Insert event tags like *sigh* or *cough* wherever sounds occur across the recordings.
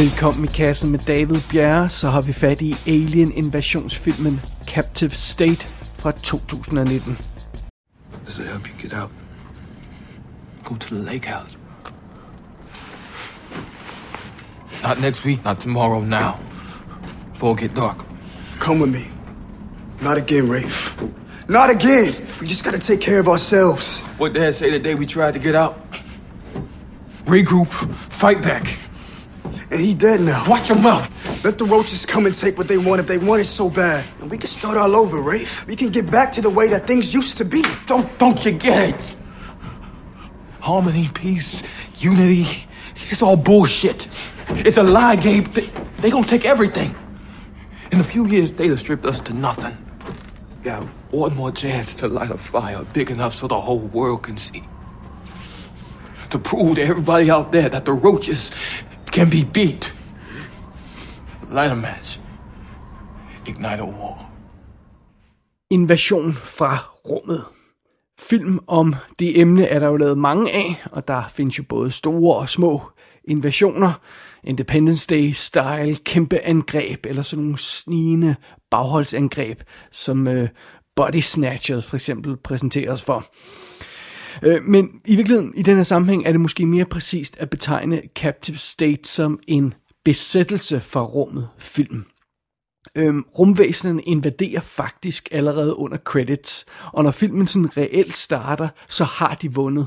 Velkommen i kassen med David Bjerre, så har vi fat i Alien-invasionsfilmen Captive State fra 2019. Does it help you get out? Go to the lake house. Not next week, not tomorrow, now. Before it get dark. Come with me. Not again, Rafe. Not again! We just gotta take care of ourselves. What Dad say the day we tried to get out? Regroup, fight back. And he dead now. Watch your mouth. Let the roaches come and take what they want if they want it so bad. And we can start all over, Rafe. We can get back to the way that things used to be. Don't don't you get it? Harmony, peace, unity. It's all bullshit. It's a lie game. They, they gonna take everything. In a few years, they'd have stripped us to nothing. Got one more chance to light a fire big enough so the whole world can see. To prove to everybody out there that the roaches can be beat. Light a match. Ignite a war. Invasion fra rummet. Film om det emne er der jo lavet mange af, og der findes jo både store og små invasioner. Independence Day-style, kæmpe angreb, eller sådan nogle snigende bagholdsangreb, som øh, Body Snatchers for eksempel præsenteres for. Øh, men i virkeligheden, i den her sammenhæng, er det måske mere præcist at betegne Captive State som en besættelse fra rummet film. Øhm, rumvæsenerne invaderer faktisk allerede under credits, og når filmen sådan reelt starter, så har de vundet.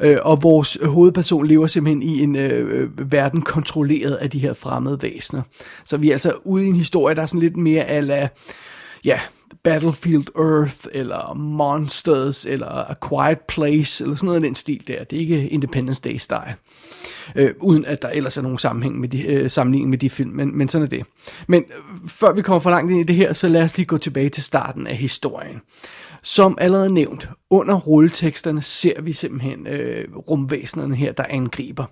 Øh, og vores hovedperson lever simpelthen i en øh, verden kontrolleret af de her fremmede væsener. Så vi er altså ude i en historie, der er sådan lidt mere ala, ja, Battlefield Earth, eller Monsters, eller A Quiet Place, eller sådan noget af den stil der. Det er ikke Independence Day style. Øh, uden at der ellers er nogen sammenhæng med de, øh, sammenligning med de film, men, men sådan er det. Men øh, før vi kommer for langt ind i det her, så lad os lige gå tilbage til starten af historien. Som allerede nævnt, under rulleteksterne ser vi simpelthen øh, rumvæsenerne her, der angriber.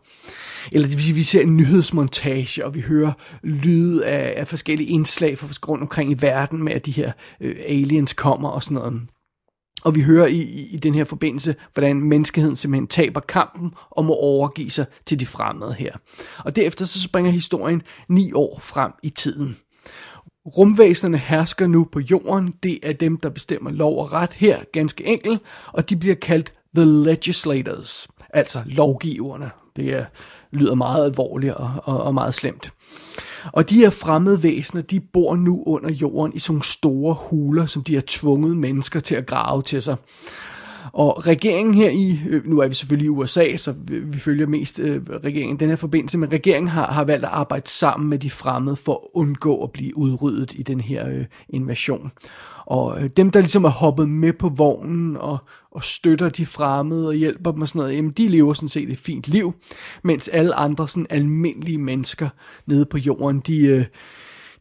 Eller det vil sige, vi ser en nyhedsmontage, og vi hører lyde af, af forskellige indslag fra rundt omkring i verden med, at de her øh, aliens kommer og sådan noget. Og vi hører i, i, i den her forbindelse, hvordan menneskeheden simpelthen taber kampen og må overgive sig til de fremmede her. Og derefter så springer historien ni år frem i tiden. Rumvæsenerne hersker nu på jorden. Det er dem, der bestemmer lov og ret her, ganske enkelt. Og de bliver kaldt The Legislators, altså lovgiverne. Det er, lyder meget alvorligt og, og, og meget slemt. Og de her fremmede væsener, de bor nu under jorden i sådan store huler, som de har tvunget mennesker til at grave til sig. Og regeringen her i, øh, nu er vi selvfølgelig i USA, så vi, følger mest øh, regeringen den her forbindelse, men regeringen har, har valgt at arbejde sammen med de fremmede for at undgå at blive udryddet i den her øh, invasion. Og øh, dem, der ligesom er hoppet med på vognen og, og støtter de fremmede og hjælper dem og sådan noget, jamen de lever sådan set et fint liv, mens alle andre sådan almindelige mennesker nede på jorden, de... Øh,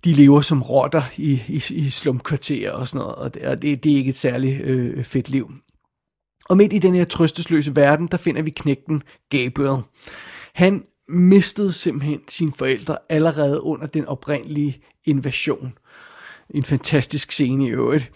de lever som rotter i, i, i slumkvarterer og sådan noget, og det, og det, det er ikke et særligt øh, fedt liv. Og midt i den her trøstesløse verden, der finder vi knægten Gabriel. Han mistede simpelthen sine forældre allerede under den oprindelige invasion. En fantastisk scene i øvrigt.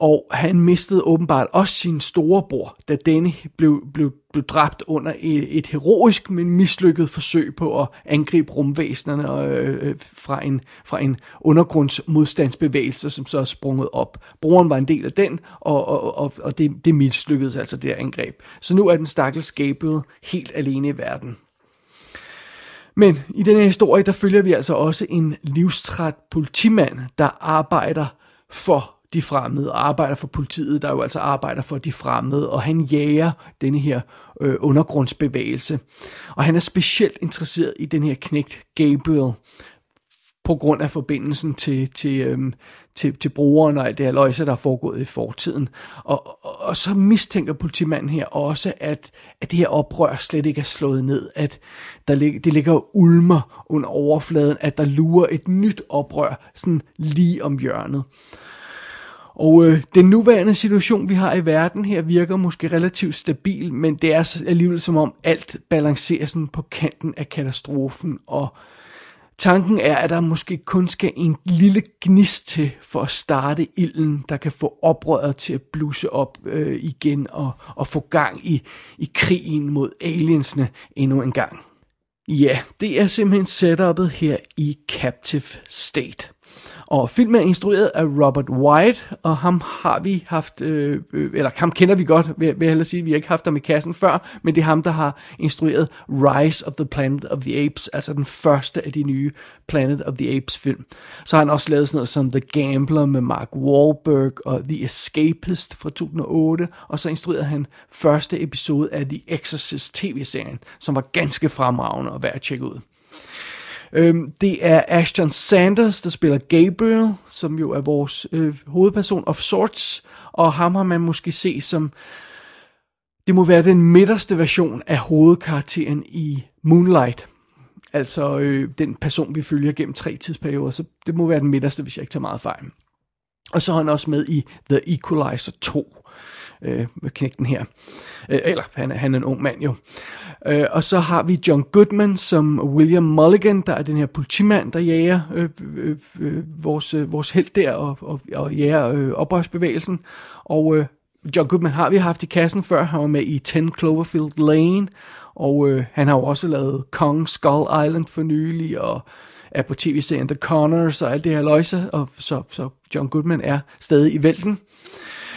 Og han mistede åbenbart også sin storebror, da denne blev, blev, blev dræbt under et, et heroisk, men mislykket forsøg på at angribe rumvæsenerne øh, øh, fra, en, fra en undergrundsmodstandsbevægelse, som så er sprunget op. Broren var en del af den, og, og, og, og det, det mislykkedes altså det angreb. Så nu er den stakkels Gabriel helt alene i verden. Men i denne historie, der følger vi altså også en livstræt politimand, der arbejder for de fremmede, og arbejder for politiet, der jo altså arbejder for de fremmede, og han jager denne her øh, undergrundsbevægelse. Og han er specielt interesseret i den her knægt Gabriel, på grund af forbindelsen til, til, øhm, til, til brugeren og alt det her løjse, der er foregået i fortiden. Og, og, og så mistænker politimanden her også, at, at det her oprør slet ikke er slået ned, at der lig, det ligger ulmer under overfladen, at der lurer et nyt oprør sådan lige om hjørnet. Og øh, den nuværende situation, vi har i verden her, virker måske relativt stabil, men det er alligevel som om alt balancerer sådan på kanten af katastrofen, og Tanken er, at der måske kun skal en lille gnist til for at starte ilden, der kan få oprøret til at bluse op øh, igen og, og få gang i, i krigen mod aliensene endnu en gang. Ja, det er simpelthen setupet her i Captive State. Og filmen er instrueret af Robert White, og ham har vi haft, øh, øh eller ham kender vi godt, vil, vil jeg hellere sige, vi har ikke haft ham i kassen før, men det er ham, der har instrueret Rise of the Planet of the Apes, altså den første af de nye Planet of the Apes film. Så har han også lavet sådan noget som The Gambler med Mark Wahlberg og The Escapist fra 2008, og så instruerede han første episode af The Exorcist tv-serien, som var ganske fremragende og værd at tjekke ud. Øhm, det er Ashton Sanders, der spiller Gabriel, som jo er vores øh, hovedperson of sorts, og ham har man måske set som, det må være den midterste version af hovedkarakteren i Moonlight. Altså øh, den person, vi følger gennem tre tidsperioder, så det må være den midterste, hvis jeg ikke tager meget fejl. Og så er han også med i The Equalizer 2 øh, med knægten her. Øh, eller han, han er en ung mand jo. Øh, og så har vi John Goodman som William Mulligan, der er den her politimand, der jager øh, øh, øh, vores, øh, vores held der og, og, og jager øh, oprørsbevægelsen. Og øh, John Goodman har vi haft i kassen før. Han var med i 10 Cloverfield Lane, og øh, han har jo også lavet Kong Skull Island for nylig, og er på tv-serien The Connors og alt det her løjse, og så, så John Goodman er stadig i vælten. Øh,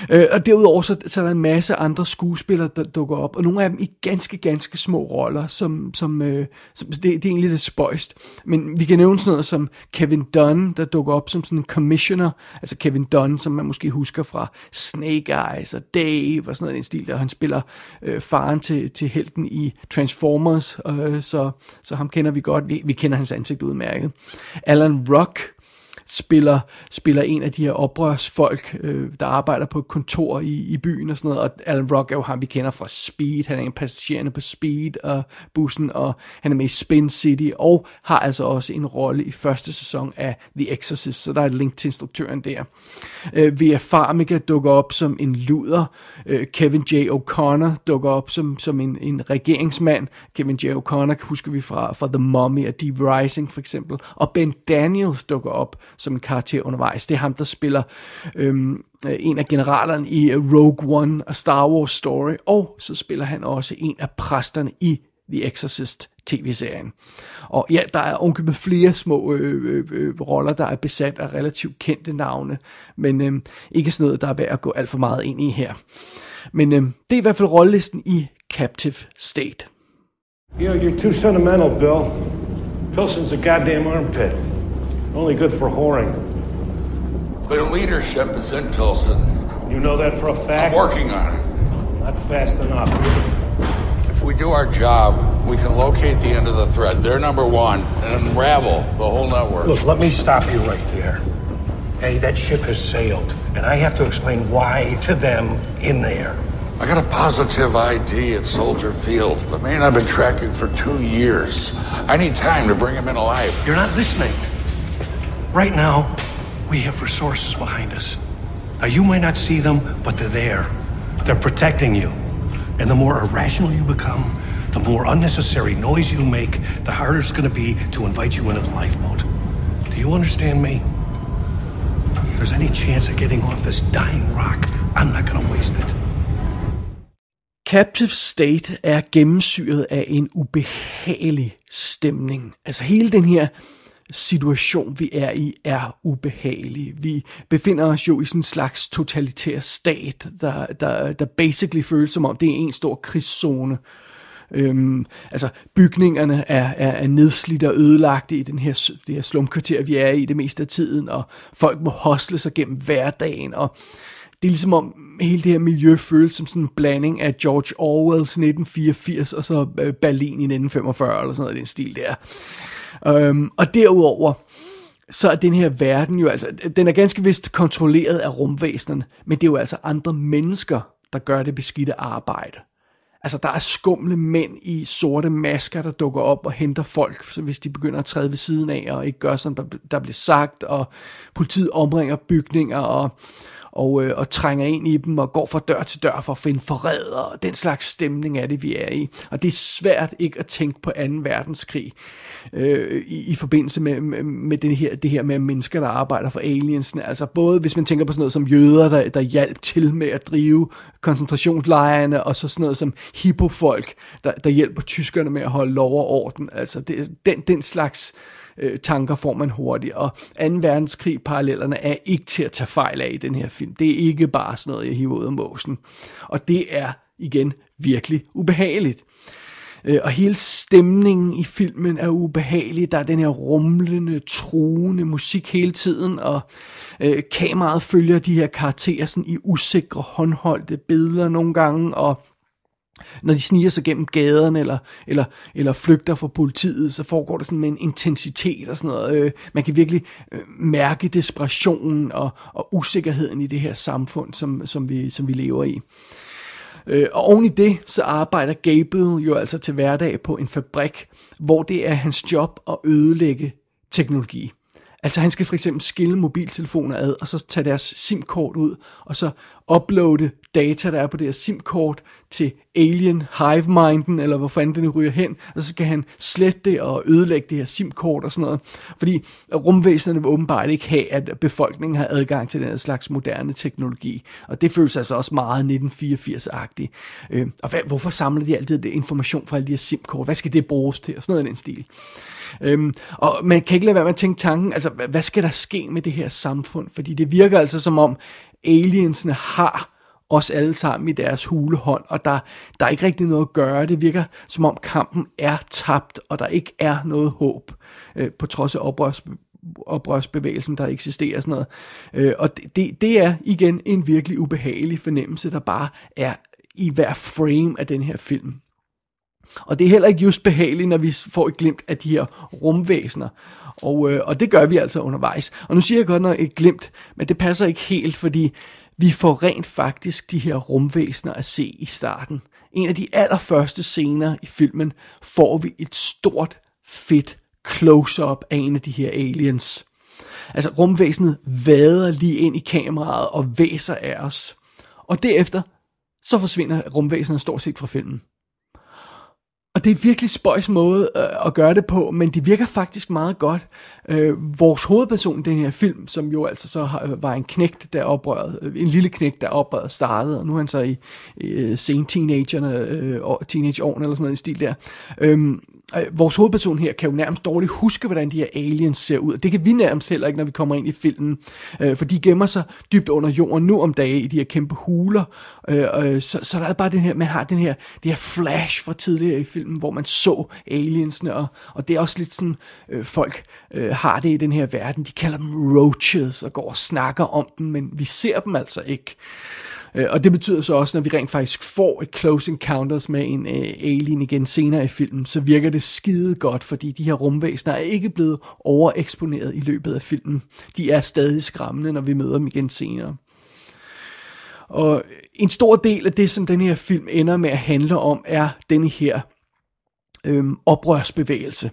Øh, og derudover så, så er der en masse andre skuespillere, der dukker op, og nogle af dem i ganske, ganske små roller, som, som, øh, som det, det er egentlig lidt spøjst. Men vi kan nævne sådan noget som Kevin Dunn, der dukker op som sådan en commissioner, altså Kevin Dunn, som man måske husker fra Snake Eyes og Dave og sådan noget i den stil, der han spiller øh, faren til, til helten i Transformers, øh, så, så ham kender vi godt, vi, vi kender hans ansigt udmærket. Alan Rock, spiller, spiller en af de her oprørsfolk, øh, der arbejder på et kontor i, i byen og sådan noget, og Alan Rock er jo ham, vi kender fra Speed, han er en passagerende på Speed og bussen, og han er med i Spin City, og har altså også en rolle i første sæson af The Exorcist, så der er et link til instruktøren der. Øh, Via Farmiga dukker op som en luder, øh, Kevin J. O'Connor dukker op som, som en, en regeringsmand, Kevin J. O'Connor husker vi fra, fra The Mummy og Deep Rising for eksempel, og Ben Daniels dukker op som en karakter undervejs. Det er ham, der spiller øhm, øh, en af generalerne i øh, Rogue One og Star Wars Story, og så spiller han også en af præsterne i The Exorcist tv-serien. Og ja, der er med flere små øh, øh, øh, roller, der er besat af relativt kendte navne, men øh, ikke sådan noget, der er værd at gå alt for meget ind i her. Men øh, det er i hvert fald rollelisten i Captive State. You know, you're too sentimental, Bill. Pilsen's a goddamn armpit. Only good for whoring. Their leadership is in Pilsen. You know that for a fact? I'm working on it. Not fast enough. If we do our job, we can locate the end of the thread. They're number one and unravel the whole network. Look, let me stop you right there. Hey, that ship has sailed, and I have to explain why to them in there. I got a positive ID at Soldier Field. The man I've been tracking for two years. I need time to bring him in alive. You're not listening. Right now, we have resources behind us. Now, you might not see them, but they're there. They're protecting you. And the more irrational you become, the more unnecessary noise you make, the harder it's going to be to invite you into the lifeboat. Do you understand me? If there's any chance of getting off this dying rock, I'm not going to waste it. Captive State er gennemsyret af en ubehagelig stemning. Altså hele den her situation, vi er i, er ubehagelig. Vi befinder os jo i sådan en slags totalitær stat, der, der, der basically føles som om, det er en stor krigszone. Øhm, altså bygningerne er, er, er nedslidte og ødelagte i den her, det her slumkvarter, vi er i det meste af tiden, og folk må hosle sig gennem hverdagen, og det er ligesom om hele det her miljø føles som sådan en blanding af George Orwells 1984 og så øh, Berlin i 1945 eller sådan noget den stil der. Øhm, og derudover, så er den her verden jo altså, den er ganske vist kontrolleret af rumvæsenerne, men det er jo altså andre mennesker, der gør det beskidte arbejde. Altså, der er skumle mænd i sorte masker, der dukker op og henter folk, så hvis de begynder at træde ved siden af og ikke gør, som der, der bliver sagt, og politiet omringer bygninger, og, og, øh, og trænger ind i dem og går fra dør til dør for at finde forrædere, og den slags stemning er det, vi er i. Og det er svært ikke at tænke på 2. verdenskrig øh, i, i forbindelse med, med, med det, her, det her med mennesker, der arbejder for aliensene. Altså både hvis man tænker på sådan noget som jøder, der, der hjalp til med at drive koncentrationslejrene, og så sådan noget som hippofolk, der, der hjælper tyskerne med at holde lov og orden. Altså det, den, den slags øh, tanker får man hurtigt. Og 2. verdenskrig parallellerne er ikke til at tage fejl af i den her film. Det er ikke bare sådan noget, jeg hiver ud af måsen. Og det er igen virkelig ubehageligt. Øh, og hele stemningen i filmen er ubehagelig. Der er den her rumlende, truende musik hele tiden, og øh, kameraet følger de her karakterer sådan i usikre, håndholdte billeder nogle gange, og når de sniger sig gennem gaderne eller, eller, eller flygter fra politiet, så foregår det sådan med en intensitet og sådan noget. Øh, man kan virkelig øh, mærke desperationen og, og usikkerheden i det her samfund, som, som, vi, som vi lever i. Øh, og oven i det, så arbejder Gabriel jo altså til hverdag på en fabrik, hvor det er hans job at ødelægge teknologi. Altså han skal for eksempel skille mobiltelefoner ad, og så tage deres SIM-kort ud, og så uploade data, der er på det her SIM-kort, til Alien Hive-minden, eller hvor fanden den ryger hen, og så skal han slette det og ødelægge det her SIM-kort og sådan noget. Fordi rumvæsenerne vil åbenbart ikke have, at befolkningen har adgang til den her slags moderne teknologi. Og det føles altså også meget 1984-agtigt. Øh, og hvad, hvorfor samler de altid det information fra alle de her SIM-kort? Hvad skal det bruges til? Og sådan noget i den stil. Øhm, og man kan ikke lade være med at tænke tanken, altså hvad skal der ske med det her samfund? Fordi det virker altså som om aliensene har os alle sammen i deres hulehånd, og der, der er ikke rigtig noget at gøre. Det virker som om kampen er tabt, og der ikke er noget håb, øh, på trods af oprørs, oprørsbevægelsen, der eksisterer sådan noget. Øh, og det, det, det er igen en virkelig ubehagelig fornemmelse, der bare er i hver frame af den her film. Og det er heller ikke just behageligt, når vi får et glimt af de her rumvæsener. Og, øh, og det gør vi altså undervejs. Og nu siger jeg godt nok et glimt, men det passer ikke helt, fordi vi får rent faktisk de her rumvæsener at se i starten. En af de allerførste scener i filmen får vi et stort, fedt close-up af en af de her aliens. Altså rumvæsenet vader lige ind i kameraet og væser af os. Og derefter så forsvinder rumvæsenet stort set fra filmen. Og det er virkelig spøjs måde øh, at gøre det på, men det virker faktisk meget godt. Øh, vores hovedperson i den her film, som jo altså så har, var en knægt, der oprøret, øh, en lille knægt, der oprøret startede, og nu er han så i, i øh, sen teenagerne, øh, teenageårene eller sådan noget i stil der. Øh, øh, vores hovedperson her kan jo nærmest dårligt huske, hvordan de her aliens ser ud. Det kan vi nærmest heller ikke, når vi kommer ind i filmen. Øh, for de gemmer sig dybt under jorden nu om dage i de her kæmpe huler. Øh, øh, så, så der er bare den her, man har den her, det her flash fra tidligere i filmen, hvor man så aliensene. Og, og det er også lidt sådan, øh, folk øh, har det i den her verden. De kalder dem roaches og går og snakker om dem, men vi ser dem altså ikke. Øh, og det betyder så også, når vi rent faktisk får et close encounters med en øh, alien igen senere i filmen, så virker det skide godt, fordi de her rumvæsener er ikke blevet overeksponeret i løbet af filmen. De er stadig skræmmende, når vi møder dem igen senere. Og en stor del af det, som den her film ender med at handle om, er den her øhm, oprørsbevægelse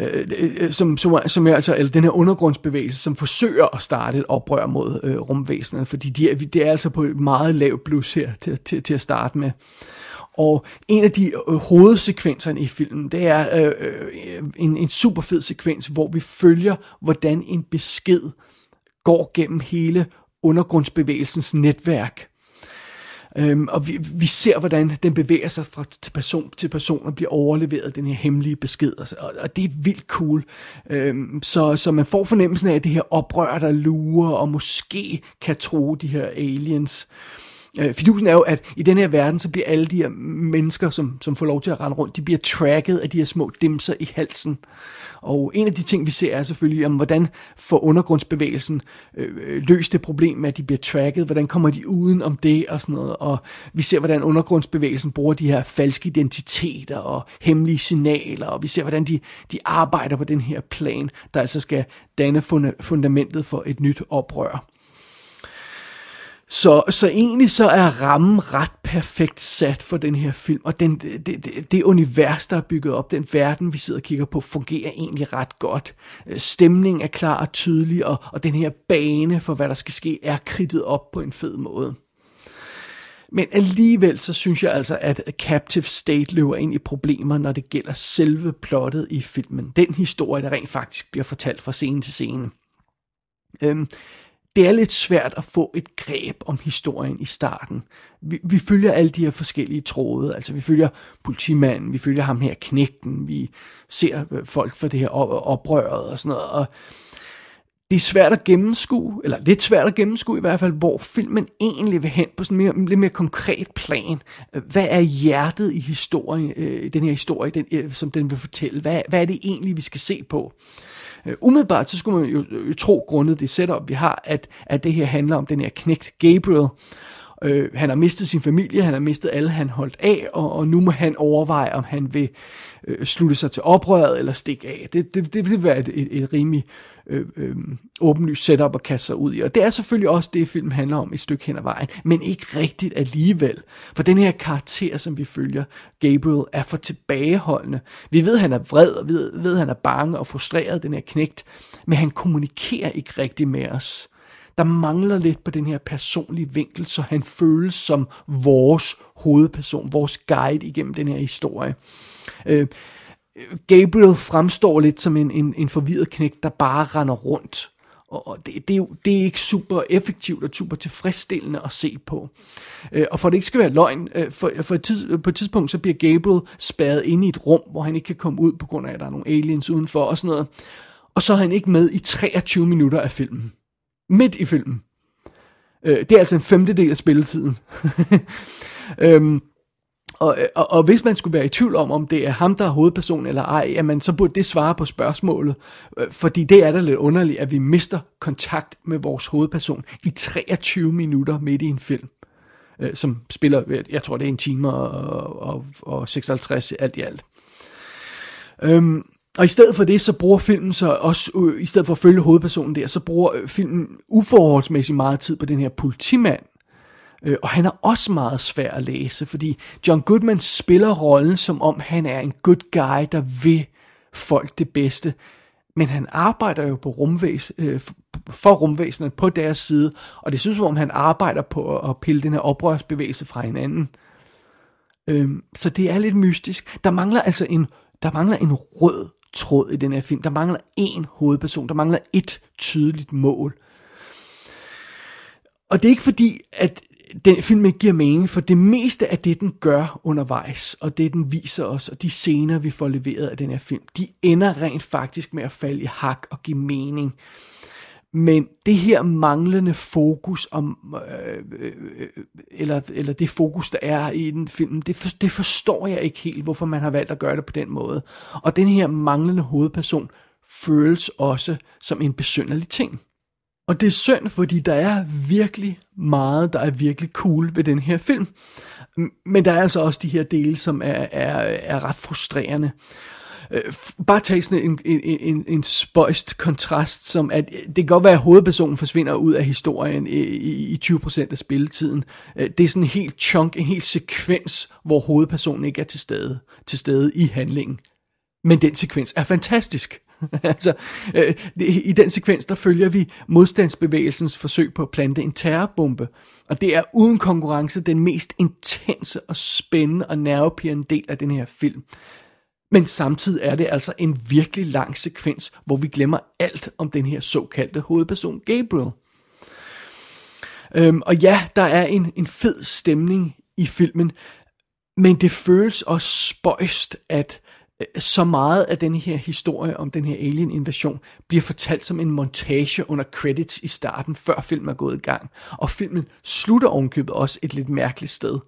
Øh, øh, som, som, som er altså, eller den her undergrundsbevægelse, som forsøger at starte et oprør mod øh, rumvæsenet, fordi de er, det er altså på et meget lavt blus her til, til, til at starte med. Og en af de øh, hovedsekvenserne i filmen, det er øh, øh en, en super fed sekvens, hvor vi følger, hvordan en besked går gennem hele undergrundsbevægelsens netværk. Øhm, og vi, vi ser, hvordan den bevæger sig fra til person til person og bliver overleveret, den her hemmelige besked. Og, og det er vildt cool. Øhm, så, så man får fornemmelsen af, at det her oprør, der lurer og måske kan tro de her aliens. Øh, fidusen er jo, at i den her verden, så bliver alle de her mennesker, som, som får lov til at rende rundt, de bliver tracket af de her små dimser i halsen. Og en af de ting, vi ser, er selvfølgelig, om hvordan får undergrundsbevægelsen øh, øh, løst det problem med, at de bliver tracket, hvordan kommer de uden om det og sådan noget. Og vi ser, hvordan undergrundsbevægelsen bruger de her falske identiteter og hemmelige signaler, og vi ser, hvordan de, de arbejder på den her plan, der altså skal danne fundamentet for et nyt oprør. Så, så egentlig så er rammen ret perfekt sat for den her film, og den, det, det, det univers, der er bygget op, den verden, vi sidder og kigger på, fungerer egentlig ret godt. Øh, stemningen er klar og tydelig, og, og den her bane for, hvad der skal ske, er kridtet op på en fed måde. Men alligevel så synes jeg altså, at Captive State løber ind i problemer, når det gælder selve plottet i filmen. Den historie, der rent faktisk bliver fortalt fra scene til scene. Øhm, det er lidt svært at få et greb om historien i starten. Vi, vi følger alle de her forskellige tråde, altså vi følger politimanden, vi følger ham her knægten, vi ser øh, folk for det her oprøret og sådan noget, og det er svært at gennemskue, eller lidt svært at gennemskue i hvert fald, hvor filmen egentlig vil hen på sådan en mere, lidt mere konkret plan. Hvad er hjertet i historien, øh, den her historie, den, øh, som den vil fortælle? Hvad, hvad er det egentlig, vi skal se på? Øh, Øh, umiddelbart så skulle man jo, øh, jo tro, grundet det setup, vi har, at, at det her handler om den her knægt Gabriel. Øh, han har mistet sin familie, han har mistet alle, han holdt af, og, og nu må han overveje, om han vil øh, slutte sig til oprøret eller stikke af. Det, det, det vil være et, et, et rimelig øh, øh, åbenlyst setup at kaste sig ud i. Og det er selvfølgelig også det, film handler om et stykke hen ad vejen, men ikke rigtigt alligevel. For den her karakter, som vi følger, Gabriel, er for tilbageholdende. Vi ved, han er vred, og vi ved, ved, han er bange og frustreret, den her knægt, men han kommunikerer ikke rigtigt med os. Der mangler lidt på den her personlige vinkel, så han føles som vores hovedperson, vores guide igennem den her historie. Øh, Gabriel fremstår lidt som en, en, en forvirret knæk, der bare render rundt. Og det, det, er jo, det er ikke super effektivt og super tilfredsstillende at se på. Øh, og for det ikke skal være løgn, øh, for, for et tids, på et tidspunkt så bliver Gabriel spadet ind i et rum, hvor han ikke kan komme ud, på grund af, at der er nogle aliens udenfor og sådan noget. Og så er han ikke med i 23 minutter af filmen. Midt i filmen. Øh, det er altså en femtedel af spilletiden. *laughs* øhm, og, og, og hvis man skulle være i tvivl om, om det er ham, der er hovedperson eller ej, jamen, så burde det svare på spørgsmålet. Øh, fordi det er da lidt underligt, at vi mister kontakt med vores hovedperson i 23 minutter midt i en film. Øh, som spiller, jeg tror det er en time og, og, og 56 alt i alt. Øhm, og i stedet for det, så bruger filmen så også, øh, i stedet for at følge hovedpersonen der, så bruger øh, filmen uforholdsmæssigt meget tid på den her politimand, Øh, og han er også meget svær at læse, fordi John Goodman spiller rollen som om han er en good guy, der vil folk det bedste. Men han arbejder jo på rumvæs, øh, for rumvæsenet på deres side, og det synes som om han arbejder på at pille den her oprørsbevægelse fra hinanden. Øh, så det er lidt mystisk. Der mangler altså en, der mangler en rød tråd i den her film. Der mangler en hovedperson. Der mangler et tydeligt mål. Og det er ikke fordi, at den film ikke giver mening, for det meste af det, den gør undervejs, og det, den viser os, og de scener, vi får leveret af den her film, de ender rent faktisk med at falde i hak og give mening. Men det her manglende fokus om, øh, øh, øh, eller, eller det fokus, der er i den film, det, for, det forstår jeg ikke helt, hvorfor man har valgt at gøre det på den måde. Og den her manglende hovedperson føles også som en besynderlig ting. Og det er synd, fordi der er virkelig meget, der er virkelig cool ved den her film. Men der er altså også de her dele, som er, er, er ret frustrerende. Øh, bare tage sådan en, en, en, en spøjst kontrast, som at øh, det kan godt være, at hovedpersonen forsvinder ud af historien øh, i, i, i 20% af spilletiden. Øh, det er sådan en helt chunk, en helt sekvens, hvor hovedpersonen ikke er til stede, til stede i handlingen. Men den sekvens er fantastisk. *laughs* altså, øh, i den sekvens, der følger vi modstandsbevægelsens forsøg på at plante en terrorbombe. Og det er uden konkurrence den mest intense og spændende og nervepirrende del af den her film. Men samtidig er det altså en virkelig lang sekvens, hvor vi glemmer alt om den her såkaldte hovedperson Gabriel. Øhm, og ja, der er en, en fed stemning i filmen, men det føles også spøjst, at Øh, så meget af den her historie om den her alien-invasion bliver fortalt som en montage under credits i starten, før filmen er gået i gang. Og filmen slutter ovenkøbet også et lidt mærkeligt sted.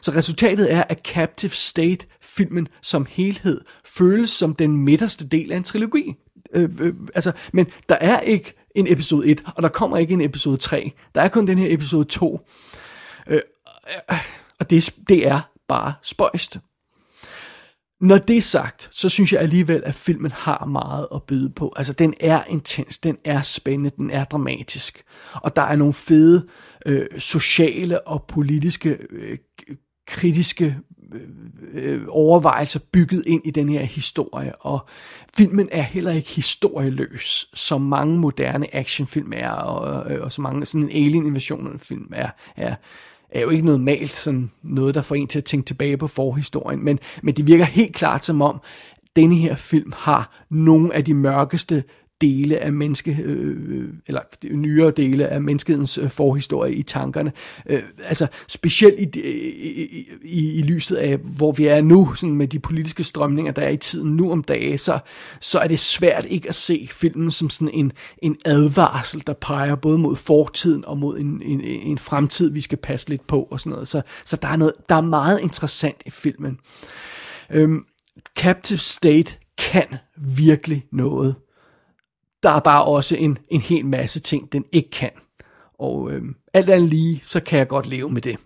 Så resultatet er, at Captive State, filmen som helhed, føles som den midterste del af en trilogi. Øh, øh, altså, men der er ikke en episode 1, og der kommer ikke en episode 3. Der er kun den her episode 2. Øh, øh, og det, det er bare spøjst. Når det er sagt, så synes jeg alligevel, at filmen har meget at byde på. Altså, den er intens, den er spændende, den er dramatisk. Og der er nogle fede øh, sociale og politiske øh, kritiske øh, øh, overvejelser bygget ind i den her historie, og filmen er heller ikke historieløs, som mange moderne actionfilm er, og, og, og så mange sådan en alien-invasion film er, er, er jo ikke normalt sådan noget, der får en til at tænke tilbage på forhistorien, men, men det virker helt klart som om, denne her film har nogle af de mørkeste dele af menneske, øh, øh, eller nyere dele af menneskehedens øh, forhistorie i tankerne. Øh, altså specielt i, i, i, i lyset af, hvor vi er nu, sådan med de politiske strømninger, der er i tiden nu om dage, så, så er det svært ikke at se filmen som sådan en, en advarsel, der peger både mod fortiden og mod en, en, en fremtid, vi skal passe lidt på og sådan noget. Så, så der, er noget, der er meget interessant i filmen. Øhm, Captive State kan virkelig noget der er bare også en, en hel masse ting, den ikke kan. Og øh, alt andet lige, så kan jeg godt leve med det.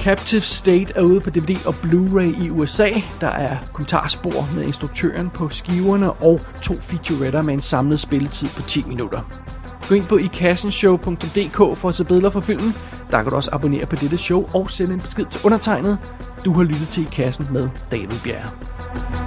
Captive State er ude på DVD og Blu-ray i USA. Der er kommentarspor med instruktøren på skiverne og to featuretter med en samlet spilletid på 10 minutter. Gå ind på ikassenshow.dk for at se billeder fra filmen. Der kan du også abonnere på dette show og sende en besked til undertegnet. Du har lyttet til I Kassen med David Bjerre.